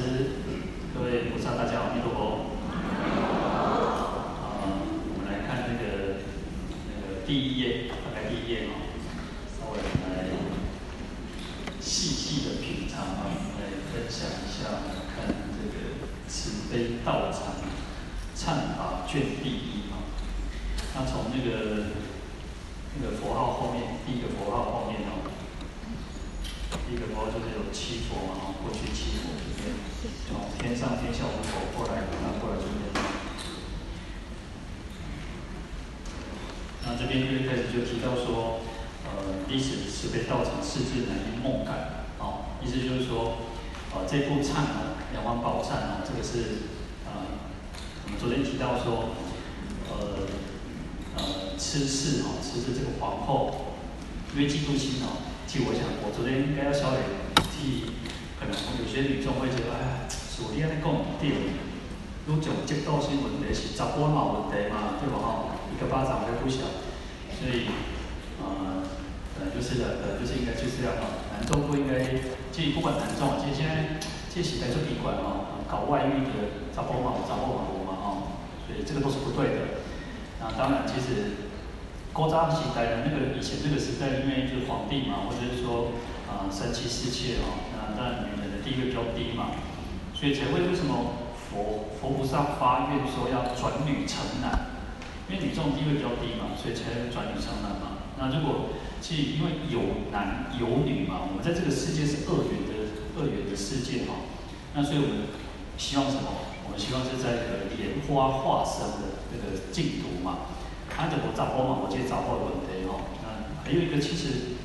师，各位菩萨，大家好，弥陀佛。啊，我们来看那个那个第一页，大概第一页哦，稍微来细细的品尝啊，来分享一下，来看这个慈悲道场忏法卷第一啊。那从那个那个佛号后面，第一个佛号后面哦。第一个佛就是有七佛嘛，哦，过去七佛这边，哦，天上天下五佛，过来那过来这边。那这边就一开始就提到说，呃，历史慈悲道场释智南音梦感，哦，意思就是说，呃，这部忏哦，两王宝忏哦，这个是，呃，我们昨天提到说，呃，呃，痴氏哦，痴氏这个皇后，因为嫉妒心哦。替我想，我昨天应该要稍微替，可能有些女众会觉得，哎呀，属你安尼讲唔对，愈讲嫉妒心问题是查甫嘛问题嘛，对吧吼？一个巴掌拍不响，所以，呃，是的，呃就是应该就是这样嘛。男众不应该，其实不管男众，其实现在这时代就比管哦，搞外遇的查甫嘛，查某嘛无嘛哦，所以这个都是不对的。那当然，其实。古早时代的那个以前这个时代，因为就是皇帝嘛，或者是说啊、三妻四妾哦，那当然女人的地位比较低嘛，所以才会为什么佛佛菩萨发愿说要转女成男，因为女众地位比较低嘛，所以才转女成男嘛。那如果其实因为有男有女嘛，我们在这个世界是二元的二元的世界哈，那所以我们希望什么？我们希望是在一个莲花化身的那个净土嘛。他怎么找波嘛？我接找波的问题哈。那还有一个，其实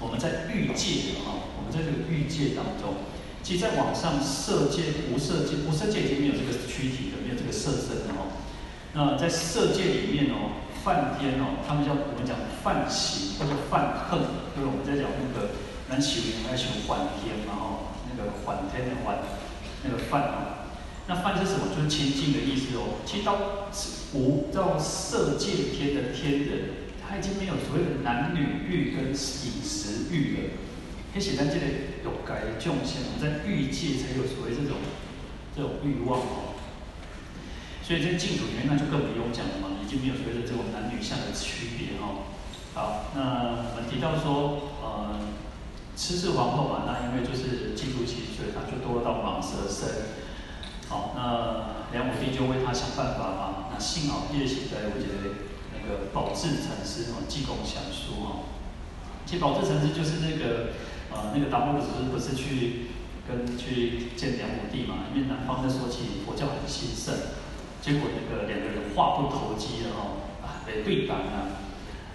我们在欲界哈，我们在这个欲界当中，其实在往上色界、无色界，无色界已经没有这个躯体了，没有这个色身了哈。那在色界里面哦，梵天哦，他们叫我们讲梵行或者梵恨，就是我们在讲那个南起云还是梵天嘛哈，那个梵天的梵，那个梵哦。那梵是什么？就是清净的意思哦。其实到无到色界天的天人，他已经没有所谓的男女欲跟饮食欲了。可以写在这里有改众相，我们在欲界才有所谓这种这种欲望哦。所以在净土里面，那就更不用讲了嘛，就没有所谓的这种男女相的区别哦。好，那我们提到说，呃，痴氏皇后嘛，那因为就是嫉妒心，所以他就堕落到蟒蛇身。好，那梁武帝就为他想办法嘛。那幸好叶写在我觉得那个宝志禅师哦，济公详书哦。其实宝志禅师就是那个呃那个达摩祖师不是去跟去见梁武帝嘛？因为南方的说起佛教很兴盛，结果那个两个人话不投机了哈啊，得对挡啊。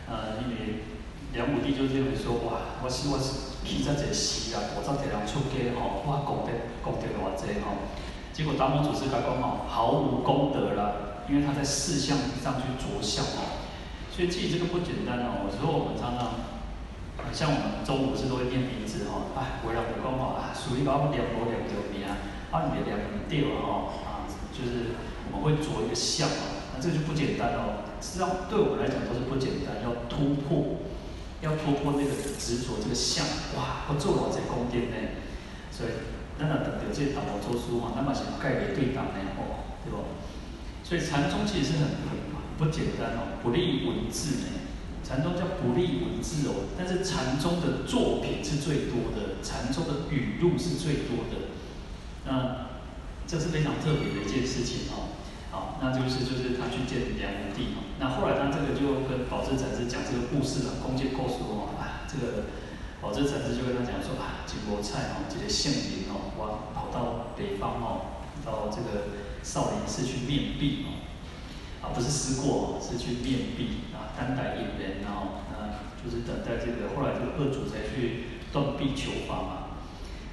呃，因为梁武帝就认为说哇，我是我是披着这西啊，我这这样出家吼，哇，功德功德偌济吼。结果达摩祖师他讲哦，毫无功德了，因为他在事相上去着相哦，所以其实这个不简单哦。有时候我们常常，像我们中午不是都会念名字哈，哎，为了我讲哦，啊，属于把我们念佛念到名，啊，啊你念不对哦，啊，就是我会着一个相啊，那这个就不简单哦。实际上对我们来讲都是不简单，要突破，要突破那个执着这个相，哇，我做了这宫殿呢，所以。那那等到这达摩做书嘛，那么是盖给对党的哦，对不？所以禅宗其实是很很不简单哦，不立文字呢。禅宗叫不立文字哦，但是禅宗的作品是最多的，禅宗的语录是最多的。那这是非常特别的一件事情哦。好，那就是就是他去见梁武帝哦。那后来他这个就跟宝志禅师讲这个故事了，恭敬告诉我啊，这个。宝志禅师就跟他讲说啊，金国菜哦，这些姓名哦，我跑到北方哦，到这个少林寺去面壁哦，啊，不是思过哦，是去面壁啊，单待一人哦，那就是等待这个，后来这个二祖才去断臂求法嘛。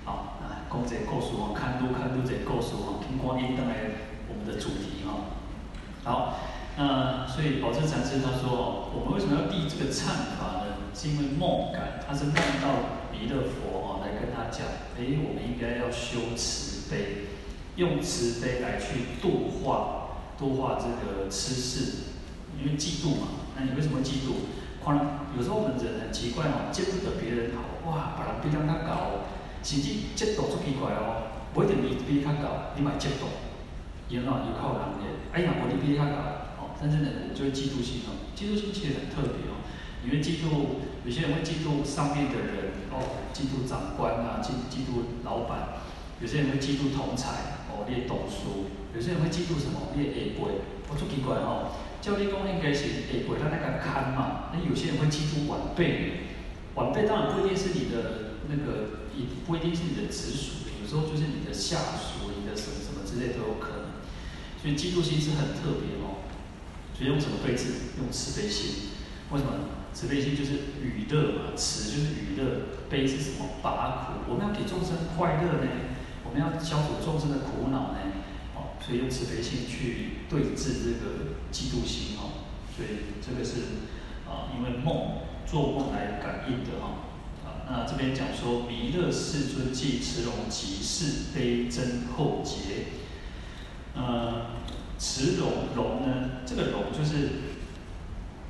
好，啊，讲这个故事哦，看都看都这故事哦，听观音当来的主题哈。好，那所以宝志禅师他说哦，我们为什么要立这个忏法呢？是因为梦感，他是梦到弥勒佛哦，来跟他讲，哎，我们应该要修慈悲，用慈悲来去度化度化这个痴氏，因为嫉妒嘛。那你为什么嫉妒？可能有时候我们人很奇怪哦，见不得别人好，哇，把人比人家高，甚至嫉妒出奇怪哦。不一定比比较高，你买激动，因为有靠人的，哎呀，我你比较高，哦，但是呢，我就会嫉妒心哦，嫉妒心其实很特别哦，你会嫉妒，有些人会嫉妒上面的人，哦，嫉妒长官啊，嫉嫉妒老板，有些人会嫉妒同才，哦，列董书，有些人会嫉妒什么？列下辈，我就奇怪哦，教练讲应该是下辈，他那个看嘛，那有些人会嫉妒晚辈。晚辈当然不一定是你的那个，也不一定是你的直属，有时候就是你的下属，你的什么什么之类都有可能。所以嫉妒心是很特别哦。所以用什么对治？用慈悲心。为什么？慈悲心就是娱乐嘛，慈就是娱乐，悲是什么？拔苦。我们要给众生快乐呢，我们要消除众生的苦恼呢。哦，所以用慈悲心去对治这个嫉妒心哦。所以这个是啊，因为梦。做梦来感应的哈，啊，那这边讲说弥勒世尊即慈容即是悲增厚劫，呃，慈容容呢，这个容就是，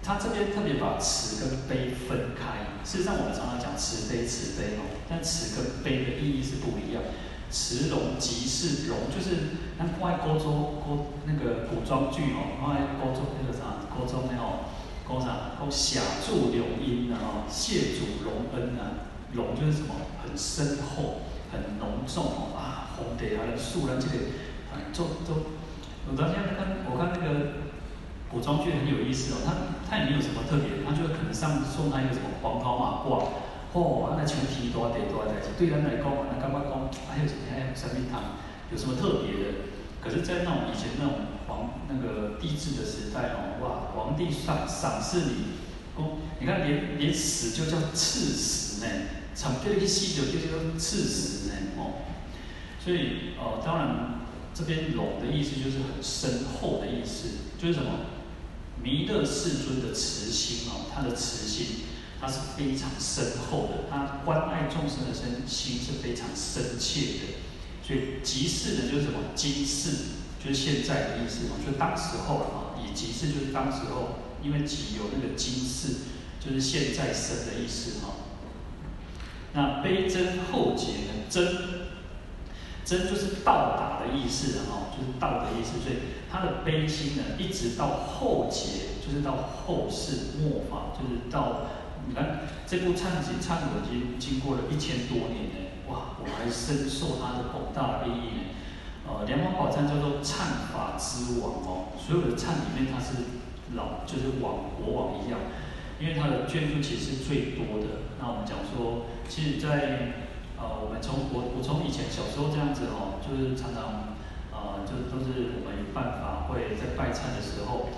他这边特别把慈跟悲分开。事实上，我们常常讲慈悲慈悲哦，但慈跟悲的意义是不一样。慈容即是容就是，那放在古装古那个古装剧哦，放在古装那个啥古装的哦。讲啥？讲协助隆恩啊，谢主隆恩啊，龙就是什么？很深厚、很浓重哦啊！皇帝啊，树人这个，做做，我当天看，我看那个古装剧很有意思哦，他他也没有什么特别，他就可能上送他一个什么黄袍马褂，嚯、哦，那全体多得多的，对人来讲，那干嘛讲？还有什么？还有什么堂？有什么特别的？可是，在那种以前那种皇。那个帝制的时代哦，哇，皇帝赏赏赐你，哦，你看连连死就叫赐死呢，长辈一吸就就叫赐死呢，哦，所以哦，当然这边“隆”的意思就是很深厚的意思，就是什么？弥勒世尊的慈心哦，他的慈心，他是非常深厚的，他关爱众生的身心是非常深切的，所以即事呢就是什么？今世。就是现在的意思嘛，就当时候了啊，以即是就是当时候，因为即有那个今世，就是现在生的意思哈。那悲增厚劫呢？增，真就是到达的意思哈，就是到的意思，所以他的悲心呢，一直到后劫，就是到后世末法，就是到你看这部忏经忏文经经过了一千多年呢，哇，我还深受它的广大的意义呢。呃，莲华宝忏叫做忏法之王哦，所有的忏里面，它是老就是王国王一样，因为它的卷数其实是最多的。那我们讲说，其实在呃，我们从我我从以前小时候这样子哦，就是常常呃，就是都是我们办法会在拜忏的时候，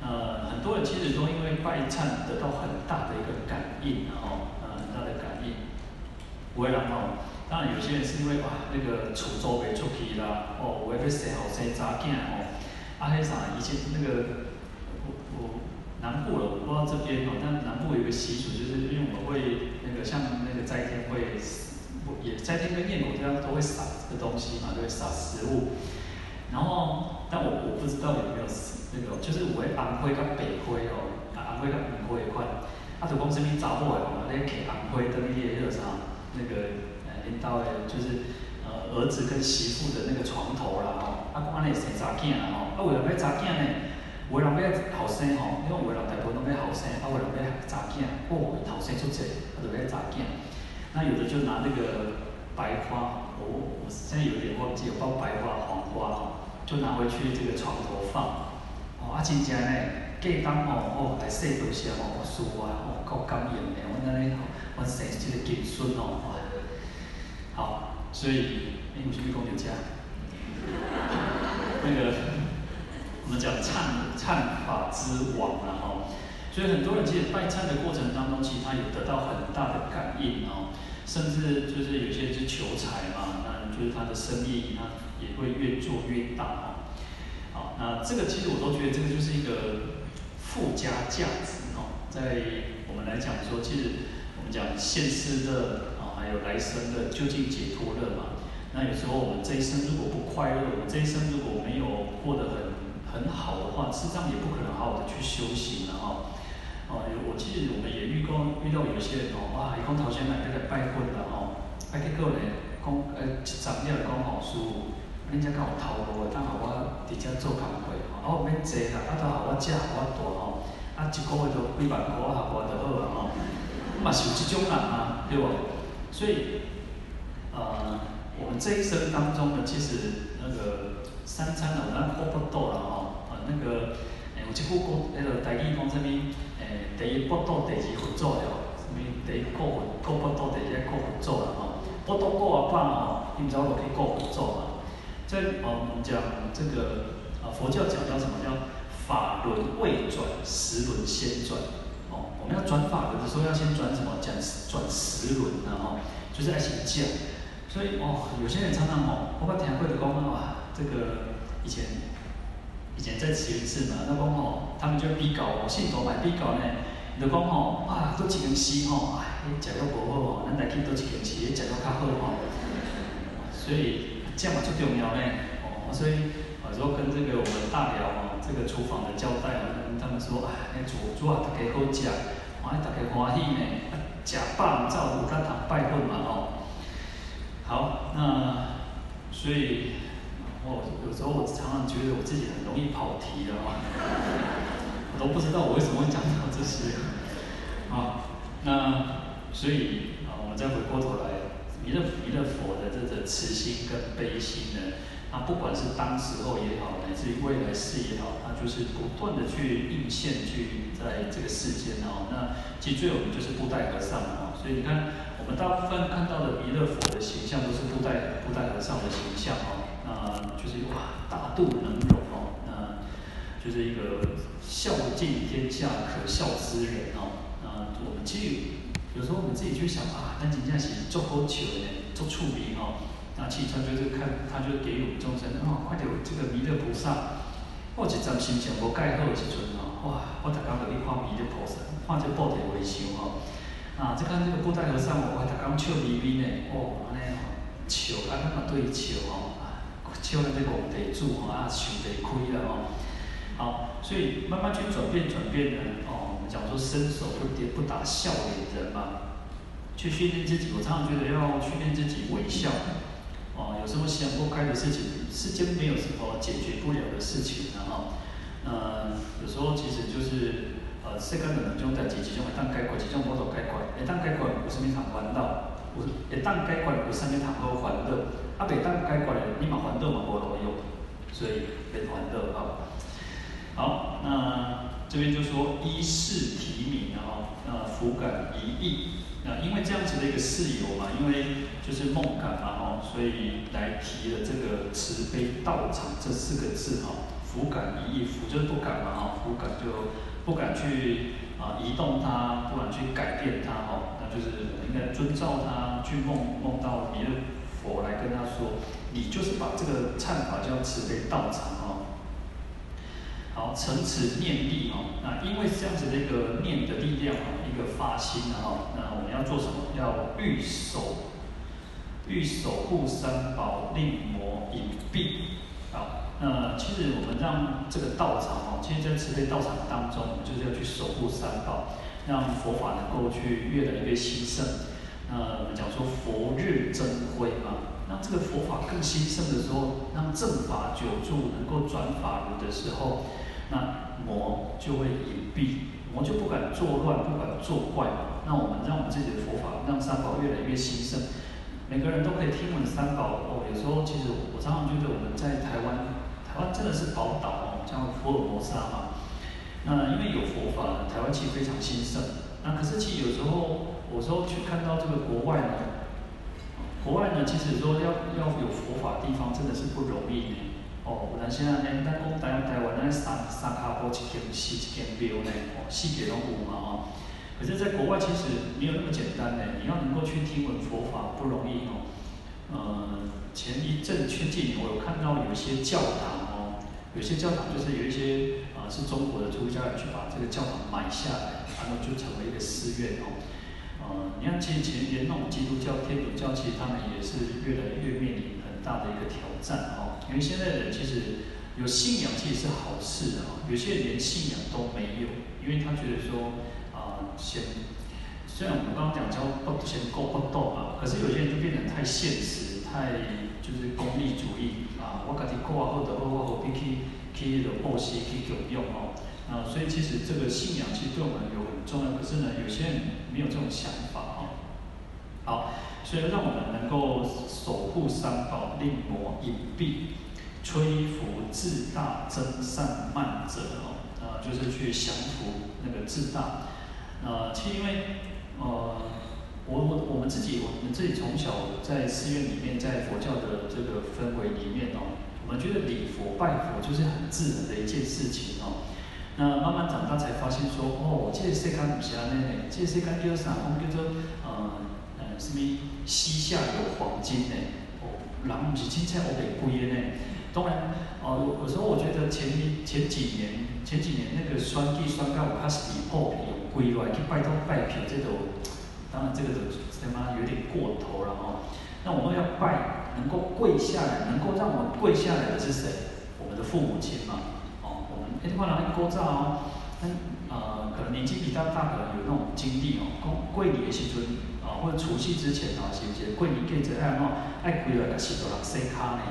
呃，很多人其实都因为拜忏得到很大的一个感应，然后呃，很大的感应，不会让哦。当然，有些人是因为哇，那个楚州没出去啦，哦，我要生后生查囝哦，啊，迄啥，以前那个我我南部了，我不知道这边哦，但南部有个习俗，就是因为我们会那个像那个斋天会，也在天跟焰火这样都会撒这个东西嘛，都会撒食物。然后，但我我不知道有没有那个，就是我会红花跟白花哦，红花跟白花一块，啊，就讲什么查某的嘛，咧摕红花当伊个迄个啥那个。领导的，就是呃儿子跟媳妇的那个床头啦吼，啊，讲安尼生查囝啦吼，啊为了要查囝呢，有的人要后生吼，因为有的人大部分拢要后生，啊有的人要查囝，哦，后生出济，啊就要查囝，那有的就拿那个白花，我、哦、我现在有点忘记，有包白花、黄花，就拿回去这个床头放，哦啊真正呢，隔当哦哦来洗头时吼，舒服啊，哦够感应的，我那里我生这个金孙哦。好，所以你们去公牛家，那个我们讲忏忏法之王然后，所以很多人其实拜忏的过程当中，其实他有得到很大的感应哦，甚至就是有些人是求财嘛，那就是他的生意他也会越做越大哦。好，那这个其实我都觉得这个就是一个附加价值哦，在我们来讲说，其实我们讲现世的。还有来生的究竟解脱乐嘛？那有时候我们这一生如果不快乐，我们这一生如果没有过得很很好的话，实际上也不可能好好的去修行了哈。哦我记得我们也遇过遇到有些人哦，哇，一讲头先来这个拜婚了哦，拜结果呢，讲讲诶，一阵你来讲吼，师傅，恁遮较有头路诶，当互我直接做工课，吼，啊，我免坐啦，啊，当互我食，互我住吼，啊，一个月都几万箍，啊，活得好啊，吼，嘛是有即种人啊，对无？所以，呃，我们这一生当中呢，其实那个三餐呢，咱顾不到啦，吼，啊，那个，有一句讲，迄个台语讲啥物？诶，第一不到，第二佛祖了，啥物？第一顾佛，顾不到，第二顾佛祖啦，吼。不多过啊，半哦，你知道我可以过佛咒嘛？在我们讲这个啊，佛教讲叫什么？叫法轮未转，时轮先转。哦，我们要转法轮的时候，要先转什么？讲转时轮呢？哦，就是爱请教。所以哦，有些人常常哦，我把听过的讲啊，这个以前以前在慈云寺嘛，那讲哦，他们就比较哦，信徒买比较呢，就讲哦，啊，都几根丝哦，哎。食了无好吼，咱来去倒一间市，伊食了较好吼。所以这样嘛最重要呢。哦，所以有时候跟这个我们大寮哦，这个厨房的交代哦，他们说啊，那煮煮啊，大家好食，啊，大家欢喜呢，啊食饱照顾他堂拜佛嘛哦。好，那所以哦有时候我常常觉得我自己很容易跑题的嘛，我都不知道我为什么会讲到这些。啊，那。所以啊，我们再回过头来，弥勒弥勒佛的这个慈心跟悲心呢，他不管是当时候也好，乃至于未来世也好，他就是不断的去应现，去在这个世间哦。那其实最有名就是布袋和尚哦。所以你看，我们大部分看到的弥勒佛的形象都是布袋布袋和尚的形象哦。就是哇，大度能容哦，那就是一个孝敬天下可笑之人哦。那我们其实。有时候我们自己去想啊，但真正是做好笑的，足趣味哦。那其实他就是看，他就给予我们众生哦，快点这个弥勒菩萨，我一阵心情无盖好的时阵哦，哇，我大家都去看弥勒菩萨，看这布袋和尚哦。啊，这看这个布袋和尚，我大家笑眯眯呢，哦，安尼哦，笑啊，他嘛对笑哦，笑咱这皇帝主哦，啊，受得亏了哦。好，所以慢慢去转变转变呢，哦。我们讲说伸手不跌不打笑脸人嘛，去训练自己。我常常觉得要训练自己微笑。哦，有什么想不开的事情，世间没有什么解决不了的事情的哈。呃，有时候其实就是呃，世间的两种代志，一种会当解决，一种无法解决。会当解决有什么通烦恼？有会当解决有什么通好烦恼？啊，袂当解决的，你嘛烦恼嘛无路用，所以很欢乐哈。好，那。这边就说一事提名，然后呃辅感一意，那因为这样子的一个事由嘛，因为就是梦感嘛哈，所以来提了这个慈悲道场这四个字哈，福感一意，福就是不敢嘛哈，福感就不敢去啊移动它，不敢去改变它哈，那就是应该遵照它去梦梦到别人佛来跟他说，你就是把这个忏法叫慈悲道场哦。好，诚此念力哦，那因为这样子的一个念的力量哦，一个发心的哈，那我们要做什么？要欲守，欲守护三宝，令魔隐蔽。好，那其实我们让这个道场哦，其实在慈悲道场当中，我们就是要去守护三宝，让佛法能够去越来越兴盛。那我们讲说佛日增辉嘛，那这个佛法更兴盛的时候，让正法久住，能够转法轮的时候。那魔就会隐蔽，魔就不敢作乱，不敢作怪。那我们让我们自己的佛法，让三宝越来越兴盛，每个人都可以听闻三宝哦。有时候其实我常常觉得我们在台湾，台湾真的是宝岛哦，像福尔摩沙嘛。那因为有佛法，台湾其实非常兴盛。那可是其实有时候，有时候去看到这个国外呢，国外呢，其实说要要有佛法地方，真的是不容易的。哦，有阵时啊，咱讲台台湾咱三三脚步一间寺一间庙呢，哦，四界拢有嘛哦。可是，在国外其实没有那么简单呢。你要能够去听闻佛法不容易哦。呃，前一阵前几年我有看到有一些教堂哦，有些教堂就是有一些啊、呃、是中国的出家人去把这个教堂买下来，然后就成为一个寺院哦。呃，你看前前年那种基督教、天主教，其实他们也是越来越面临很大的一个挑战哦。因为现在的人其实有信仰，其实是好事啊。有些人连信仰都没有，因为他觉得说啊、呃，先虽然我们刚刚讲叫不先够不够啊，可是有些人就变得太现实，太就是功利主义啊，我家己过好的，我我何必去去的报喜去供养哦？啊，所以其实这个信仰其实对我们有很重要，可是呢，有些人没有这种想法哦。好，所以让我们能够守护三宝，令魔隐蔽，摧伏自大，增上慢者哦，啊，就是去降服那个自大。呃，其实因为呃，我我我们自己我们自己从小在寺院里面，在佛教的这个氛围里面哦，我们觉得礼佛拜佛就是很自然的一件事情哦。那慢慢长大才发现说，哦，这个世界不是安尼的，这个世界叫啥？我们叫做呃呃什么？西下有黄金呢？哦，人不是青菜我给贵的呢。当然，哦、呃，有时候我觉得前前几年前几年那个选举选到开始离谱，有跪来去拜托拜票，这种当然这个都他妈有点过头了哦。那我们要拜，能够跪下来，能够让我们跪下来的是谁？我们的父母亲嘛。一般人古早哦，咱呃可能年纪比较大的有那种经历哦，过过年的时阵啊，或者除夕之前啊，是不是过年过节爱喏爱跪来甲石头人洗骹呢？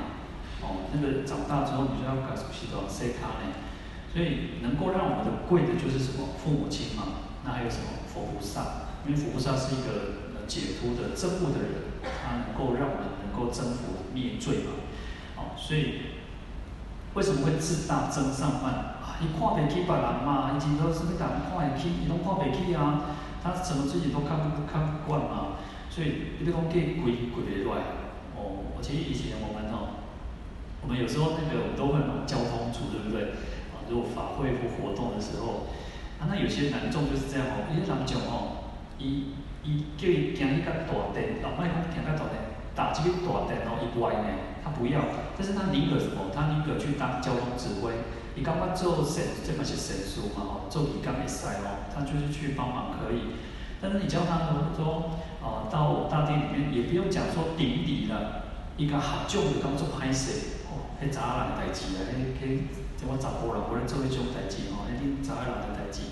哦，那个长大之后你就要甲石头人洗骹呢？所以能够让我们的跪的就是什么父母亲嘛？那还有什么佛菩萨？因为佛菩萨是一个解脱的证悟的人，他能够让我们能够增福灭罪嘛？哦，所以为什么会自大增上慢？伊看不起别人嘛，伊真多是要人看会起，伊拢看不起啊。他什么自己都看不看不惯嘛，所以你讲给跪跪袂来。哦，而且以前我们哦，我们有时候那个我们都会嘛，交通处对不对？啊，如果法会或活动的时候，啊，那有些男众就是这样哦，伊男众哦，伊伊叫伊行迄个大殿，老麦讲行个大殿，打这个大殿哦，伊歪呢，他不要，但是他宁可什么？他宁可去当交通指挥。你刚刚做神，这嘛是神书嘛？哦，做你刚没塞哦，他就是去帮忙可以。但是你叫他说，哦、呃，到大殿里面也不用讲说顶礼了，伊个好旧的刚做拍摄，哦，还杂人代志啊，还可以怎么找过了？不能做迄种代志哦，一定杂人的代志。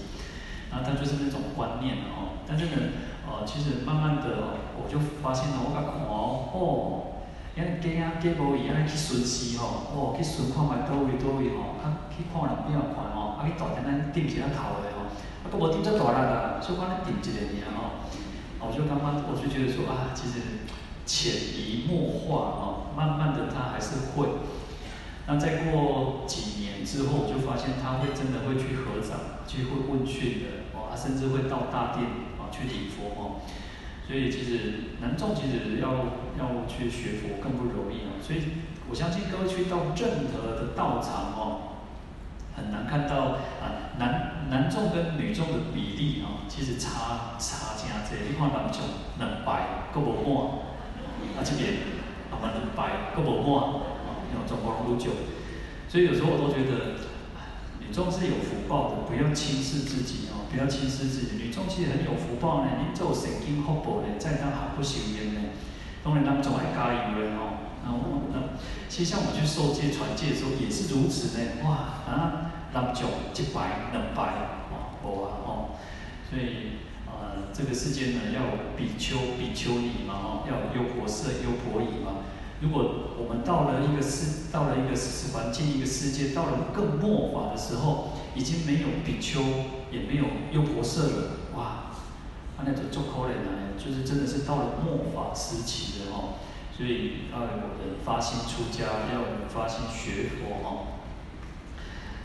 然后他就是那种观念哦，但是呢，呃，其实慢慢的我就发现了，我感觉哦，哦。因为鸡啊鸡无伊，安尼去巡视吼，哦，去巡看觅倒位倒位，看人变看吼，啊去大殿咱顶一下头的吼，啊佫无顶遮大力啊，所以讲咧顶一个尔吼，我就感觉我就觉得说啊，其实潜移默化哦，慢慢的他还是会。那再过几年之后，我就发现他会真的会去合掌，去会问讯的，哦，甚至会到大殿啊去礼佛哦。所以其实男众其实要要去学佛更不容易哦，所以我相信各位去到正德的道场哦，很难看到啊男男众跟女众的比例哦，其实差差真侪。你看男众两排佫无满，啊这边啊嘛两排佫无满，哦，有中国人愈少，所以有时候我都觉得。女众是有福报的，不要轻视自己哦，不要轻视自己。女众其实很有福报呢，你做神经福报呢，在当还不修烟呢。当然，他们总爱加油的哦。然后呢，其实像我们去受戒传戒的时候也是如此呢。哇啊，男众一排两排哦，无啊哦。所以呃，这个世间呢，要比丘、比丘尼嘛哦，要有优婆塞、优婆夷嘛。如果我们到了一个世，到了一个世环境，一个世界，到了更末法的时候，已经没有比丘，也没有优婆塞了，哇！那种做可怜呢，就是真的是到了末法时期了哦。所以要有人发心出家，要我们发心学佛哦。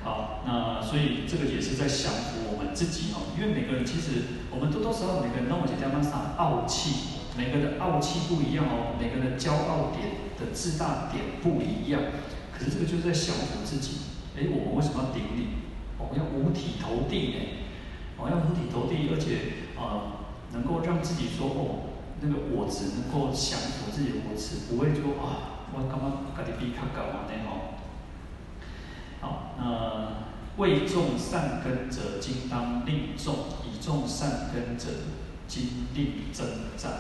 好，那所以这个也是在降服我们自己哦，因为每个人其实我们多多少少每个人都有些地方上傲气。每个人的傲气不一样哦，每个人的骄傲点的自大点不一样。可是这个就是在降服自己。哎，我们为什么要顶礼？我们要五体投地呢？我要五体投地，而且啊、呃，能够让自己说哦，那个我只能够降服自己的我执，不会说啊，我刚刚搞的比他高啊那哦。好，那为种善根者，今当令种；已种善根者，今令增长。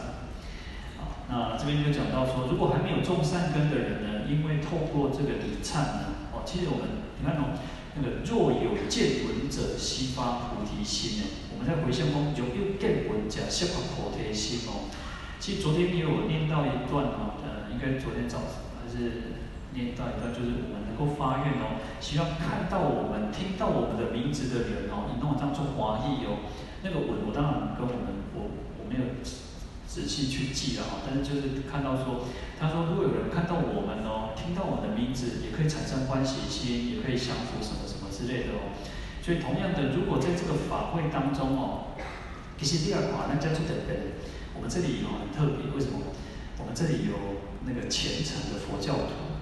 好那这边就讲到说，如果还没有种善根的人呢，因为透过这个礼忏呢，哦，其实我们你看哦，那个若有见闻者，悉发菩提心呢。我们在回向中有有见闻者，悉发菩提心哦。其实昨天也有念到一段哦，呃，应该昨天早上还是念到一段，就是我们能够发愿哦，希望看到我们、听到我们的名字的人哦，以那种当中华裔哦，那个文我当然跟我们我我没有仔细去记了哈，但是就是看到说，他说如果有人看到我们哦，听到我们的名字，也可以产生欢喜心，也可以降服什么什么之类的哦。所以同样的，如果在这个法会当中哦，其实第二法那叫做等等。我们这里有很特别，为什么？我们这里有那个虔诚的佛教徒，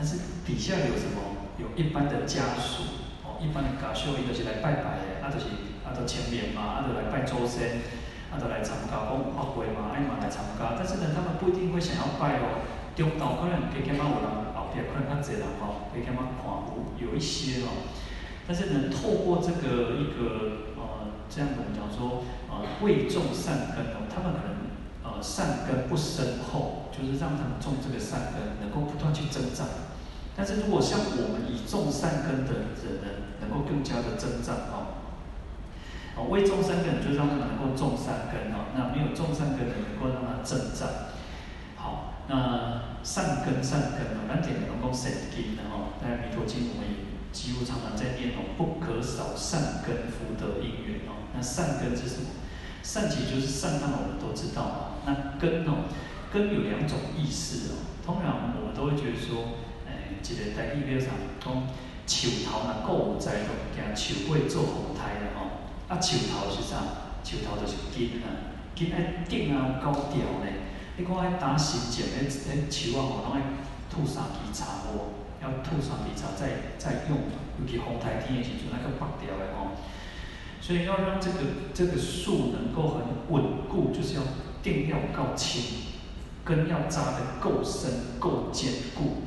但是底下有什么？有一般的家属哦，一般的家属伊就是来拜拜的，啊就是啊就前面嘛，啊就来拜祖先，啊就来参加讲法会嘛，哎嘛来参加。但是呢，他们不一定会想要拜哦，中道可能给他们有人，后边可能较侪人哦，给他们看有有一些哦。但是呢，透过这个一个呃这样我们讲说呃未种善根哦，他们可能呃。善根不深厚，就是让他们种这个善根，能够不断去增长。但是如果像我们以种善根的人呢，能够更加的增长哦。哦，为种善根，就让他们能够种善根哦。那没有种善根的，能够让他增长。好，那善根善根哦，咱点能够善根的哦。在弥陀经，我们也几乎常常在念哦，不可少善根福德因缘哦。那善根是什么？善己就是善，那我们都知道啊。那根哦，根有两种意思哦。通常我们都会觉得说，诶，一个在地表上讲，树头若够有栽种，惊树尾做红苔的吼。啊，树头是啥？树头就是根啊，根爱顶啊高调呢。你看爱打新剪诶，诶树啊吼，拢爱吐三支茶无？要吐三支茶再再用，尤其红苔天的时阵，那个白掉的吼。所以要让这个这个树能够很稳固，就是要定要够轻，根要扎得够深、够坚固。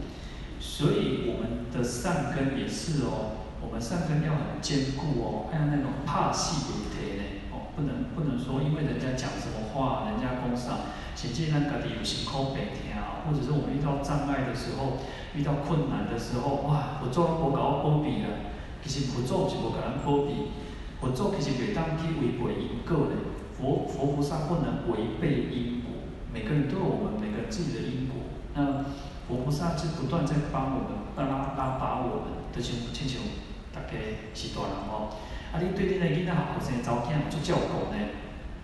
所以我们的善根也是哦，我们善根要很坚固哦，还有那种怕死不退呢哦，不能不能说因为人家讲什么话，人家讲啥，甚至咱家己有辛苦白听啊，或者是我们遇到障碍的时候，遇到困难的时候，哇，佛祖无甲我保庇了，其实佛祖是无甲咱保庇。佛祖其实袂当去违背因果的，佛佛菩萨不能违背因果。每个人都有我们每个自己的因果。那佛菩萨是不断在帮我们拉拉拔我们，就像亲像大家是大人哦。啊，你对恁个囡仔后生早囝做照顾呢？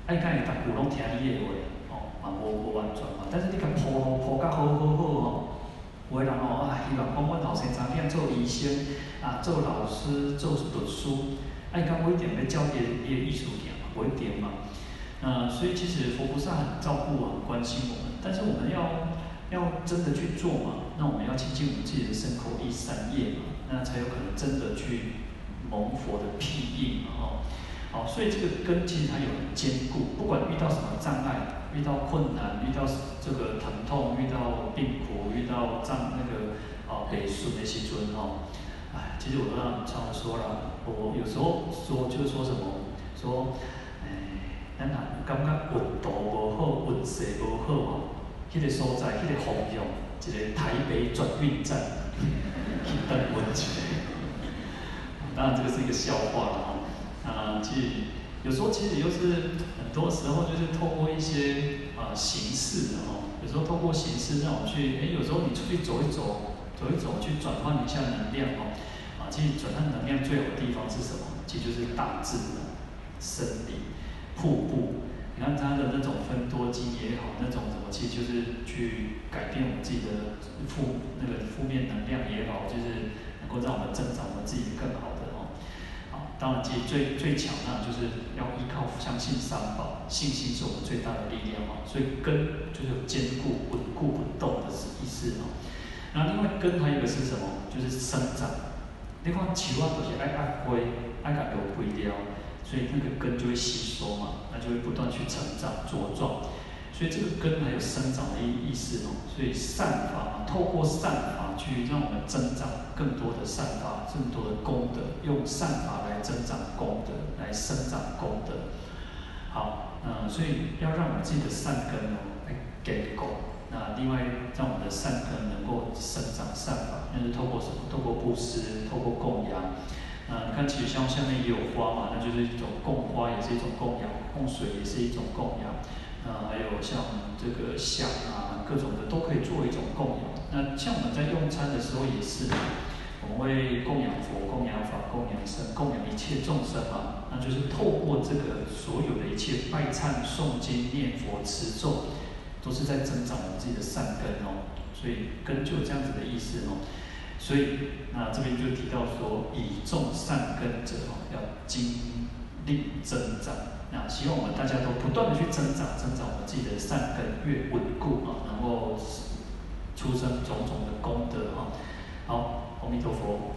爱甲伊逐句拢听伊的话哦，嘛无无完全嘛。但是你甲抱抱抱甲好好好哦，有的人哦啊，希望讲阮后生早囝做医生啊，做老师，做律师。爱讲不一点，要教别人也艺术点嘛，我一点嘛。那所以其实佛菩萨很照顾啊，很关心我们。但是我们要要真的去做嘛，那我们要亲近我们自己的身口意三业嘛，那才有可能真的去蒙佛的庇荫嘛，哦。好，所以这个根其实它有很坚固，不管遇到什么障碍，遇到困难，遇到这个疼痛，遇到病苦，遇到障那个啊悲损那些尊哦。哎，其实我都常常说了。我有时候说就是说什么，说，哎，咱若感觉运道无好，运势无好哦，迄个所在，迄个方向，一个台北转运站，去登温泉。当然这个是一个笑话了哈。啊，其实有时候其实又是多时候就是透过一些啊形式的哈，有时候透过形式让我们去，哎，有时候你出去走一走，走一走去转换一下能量哦。啊其实转换能量最好的地方是什么？其实就是大自然、森林、瀑布。你看它的那种分多金也好，那种什么，其实就是去改变我们自己的负那个负面能量也好，就是能够让我们增长我们自己更好的。当然，其实最最强呢，就是要依靠相信三宝，信心是我们最大的力量嘛。所以根就是坚固、稳固不动的意思哦。那另外根还有一个是什么？就是生长。你看树啊，都是爱爱花，爱甲落花掉，所以那个根就会吸收嘛，那就会不断去成长茁壮。所以这个根还有生长的意意思哦。所以善法，透过善法去让我们增长更多的善法，更多的功德，用善法来增长功德，来生长功德。好，嗯，所以要让我们自己的善根哦，来给够。那另外，让我们的善根能够生长善法，那是透过什么？透过布施，透过供养。那你看，其实像下面也有花嘛，那就是一种供花，也是一种供养；供水也是一种供养。啊还有像这个香啊，各种的都可以做一种供养。那像我们在用餐的时候也是，我们会供养佛、供养法、供养僧、供养一切众生嘛。那就是透过这个所有的一切拜忏、诵经、念佛、持咒，都是在增长我们自己的善根哦。所以根就这样子的意思哦。所以那这边就提到说，以种善根者哦，要精力增长。那希望我们大家都不断的去增长，增长我们自己的善根越稳固啊，然后出生种种的功德啊。好，阿弥陀佛。